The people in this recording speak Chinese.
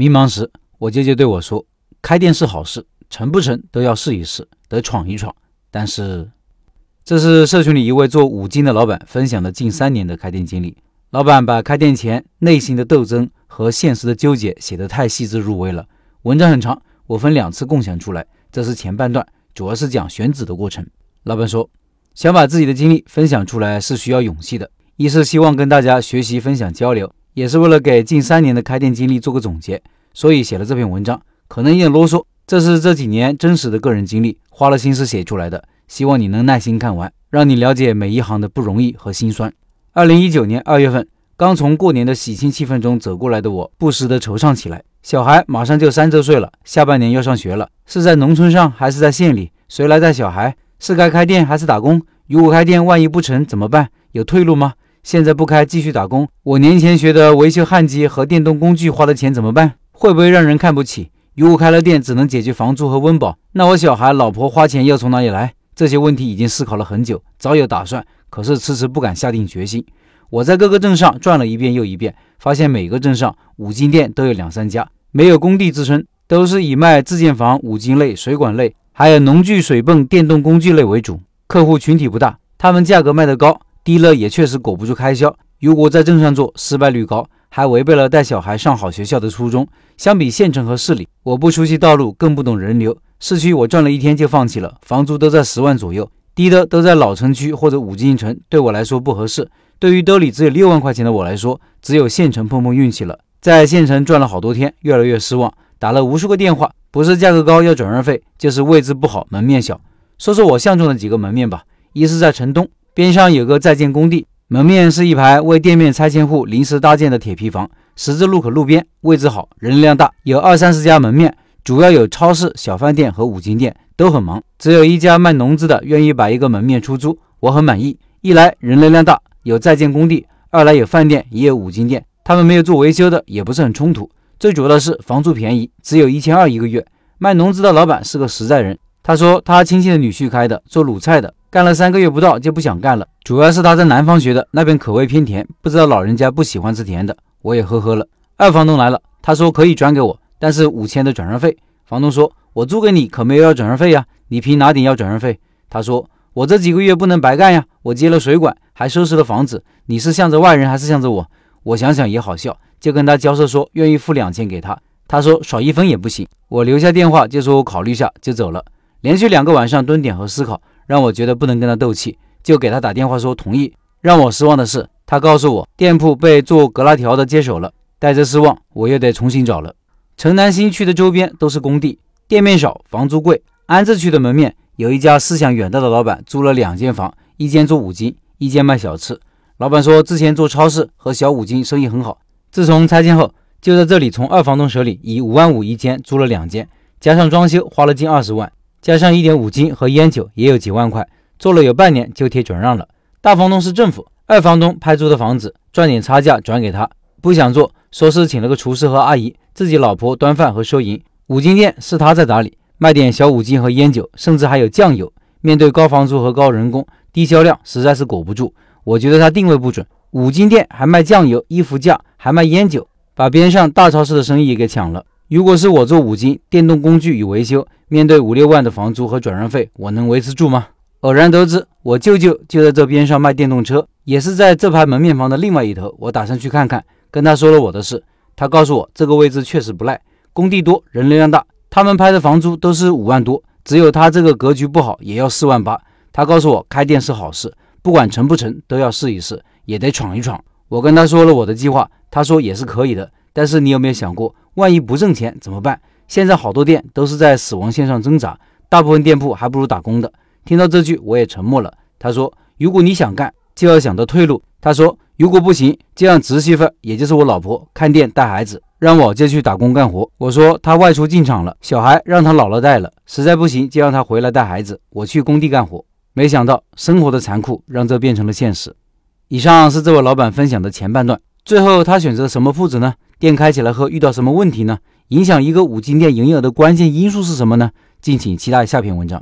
迷茫时，我舅舅对我说：“开店是好事，成不成都要试一试，得闯一闯。”但是，这是社群里一位做五金的老板分享的近三年的开店经历。老板把开店前内心的斗争和现实的纠结写得太细致入微了。文章很长，我分两次共享出来。这是前半段，主要是讲选址的过程。老板说，想把自己的经历分享出来是需要勇气的，一是希望跟大家学习分享交流，也是为了给近三年的开店经历做个总结，所以写了这篇文章。可能有点啰嗦，这是这几年真实的个人经历，花了心思写出来的，希望你能耐心看完，让你了解每一行的不容易和辛酸。二零一九年二月份，刚从过年的喜庆气氛中走过来的我，不时地惆怅起来。小孩马上就三周岁了，下半年要上学了，是在农村上还是在县里？谁来带小孩？是该开店还是打工？如果开店万一不成怎么办？有退路吗？现在不开继续打工，我年前学的维修焊机和电动工具花的钱怎么办？会不会让人看不起？如果开了店只能解决房租和温饱，那我小孩、老婆花钱要从哪里来？这些问题已经思考了很久，早有打算。可是迟迟不敢下定决心。我在各个镇上转了一遍又一遍，发现每个镇上五金店都有两三家，没有工地支撑，都是以卖自建房、五金类、水管类，还有农具、水泵、电动工具类为主。客户群体不大，他们价格卖得高，低了也确实裹不住开销。如果在镇上做，失败率高，还违背了带小孩上好学校的初衷。相比县城和市里，我不熟悉道路，更不懂人流。市区我转了一天就放弃了，房租都在十万左右。低的都在老城区或者五金城，对我来说不合适。对于兜里只有六万块钱的我来说，只有县城碰碰运气了。在县城转了好多天，越来越失望，打了无数个电话，不是价格高要转让费，就是位置不好，门面小。说说我相中的几个门面吧。一是在城东边上有个在建工地，门面是一排为店面拆迁户临时搭建的铁皮房，十字路口路边，位置好，人流量大，有二三十家门面，主要有超市、小饭店和五金店。都很忙，只有一家卖农资的愿意把一个门面出租，我很满意。一来人流量大，有在建工地；二来有饭店，也有五金店，他们没有做维修的，也不是很冲突。最主要的是房租便宜，只有一千二一个月。卖农资的老板是个实在人，他说他亲戚的女婿开的，做卤菜的，干了三个月不到就不想干了，主要是他在南方学的，那边口味偏甜，不知道老人家不喜欢吃甜的。我也呵呵了。二房东来了，他说可以转给我，但是五千的转让费。房东说。我租给你可没有要转让费呀，你凭哪点要转让费？他说我这几个月不能白干呀，我接了水管，还收拾了房子，你是向着外人还是向着我？我想想也好笑，就跟他交涉说愿意付两千给他。他说少一分也不行。我留下电话就说我考虑下就走了。连续两个晚上蹲点和思考，让我觉得不能跟他斗气，就给他打电话说同意。让我失望的是，他告诉我店铺被做隔拉条的接手了。带着失望，我又得重新找了。城南新区的周边都是工地。店面少，房租贵。安置区的门面有一家思想远大的老板，租了两间房，一间做五金，一间卖小吃。老板说之前做超市和小五金生意很好，自从拆迁后，就在这里从二房东手里以五万五一间租了两间，加上装修花了近二十万，加上一点五金和烟酒也有几万块，做了有半年就贴转让了。大房东是政府，二房东拍租的房子赚点差价转给他，不想做，说是请了个厨师和阿姨，自己老婆端饭和收银。五金店是他在打理，卖点小五金和烟酒，甚至还有酱油。面对高房租和高人工，低销量实在是裹不住。我觉得他定位不准，五金店还卖酱油、衣服架，还卖烟酒，把边上大超市的生意给抢了。如果是我做五金、电动工具与维修，面对五六万的房租和转让费，我能维持住吗？偶然得知我舅舅就在这边上卖电动车，也是在这排门面房的另外一头。我打算去看看，跟他说了我的事。他告诉我这个位置确实不赖。工地多，人流量大，他们拍的房租都是五万多，只有他这个格局不好，也要四万八。他告诉我开店是好事，不管成不成都要试一试，也得闯一闯。我跟他说了我的计划，他说也是可以的。但是你有没有想过，万一不挣钱怎么办？现在好多店都是在死亡线上挣扎，大部分店铺还不如打工的。听到这句，我也沉默了。他说，如果你想干，就要想到退路。他说，如果不行，就让侄媳妇，也就是我老婆看店带孩子。让我就去打工干活。我说他外出进厂了，小孩让他姥姥带了，实在不行就让他回来带孩子。我去工地干活。没想到生活的残酷让这变成了现实。以上是这位老板分享的前半段。最后他选择什么铺子呢？店开起来后遇到什么问题呢？影响一个五金店营业额的关键因素是什么呢？敬请期待下篇文章。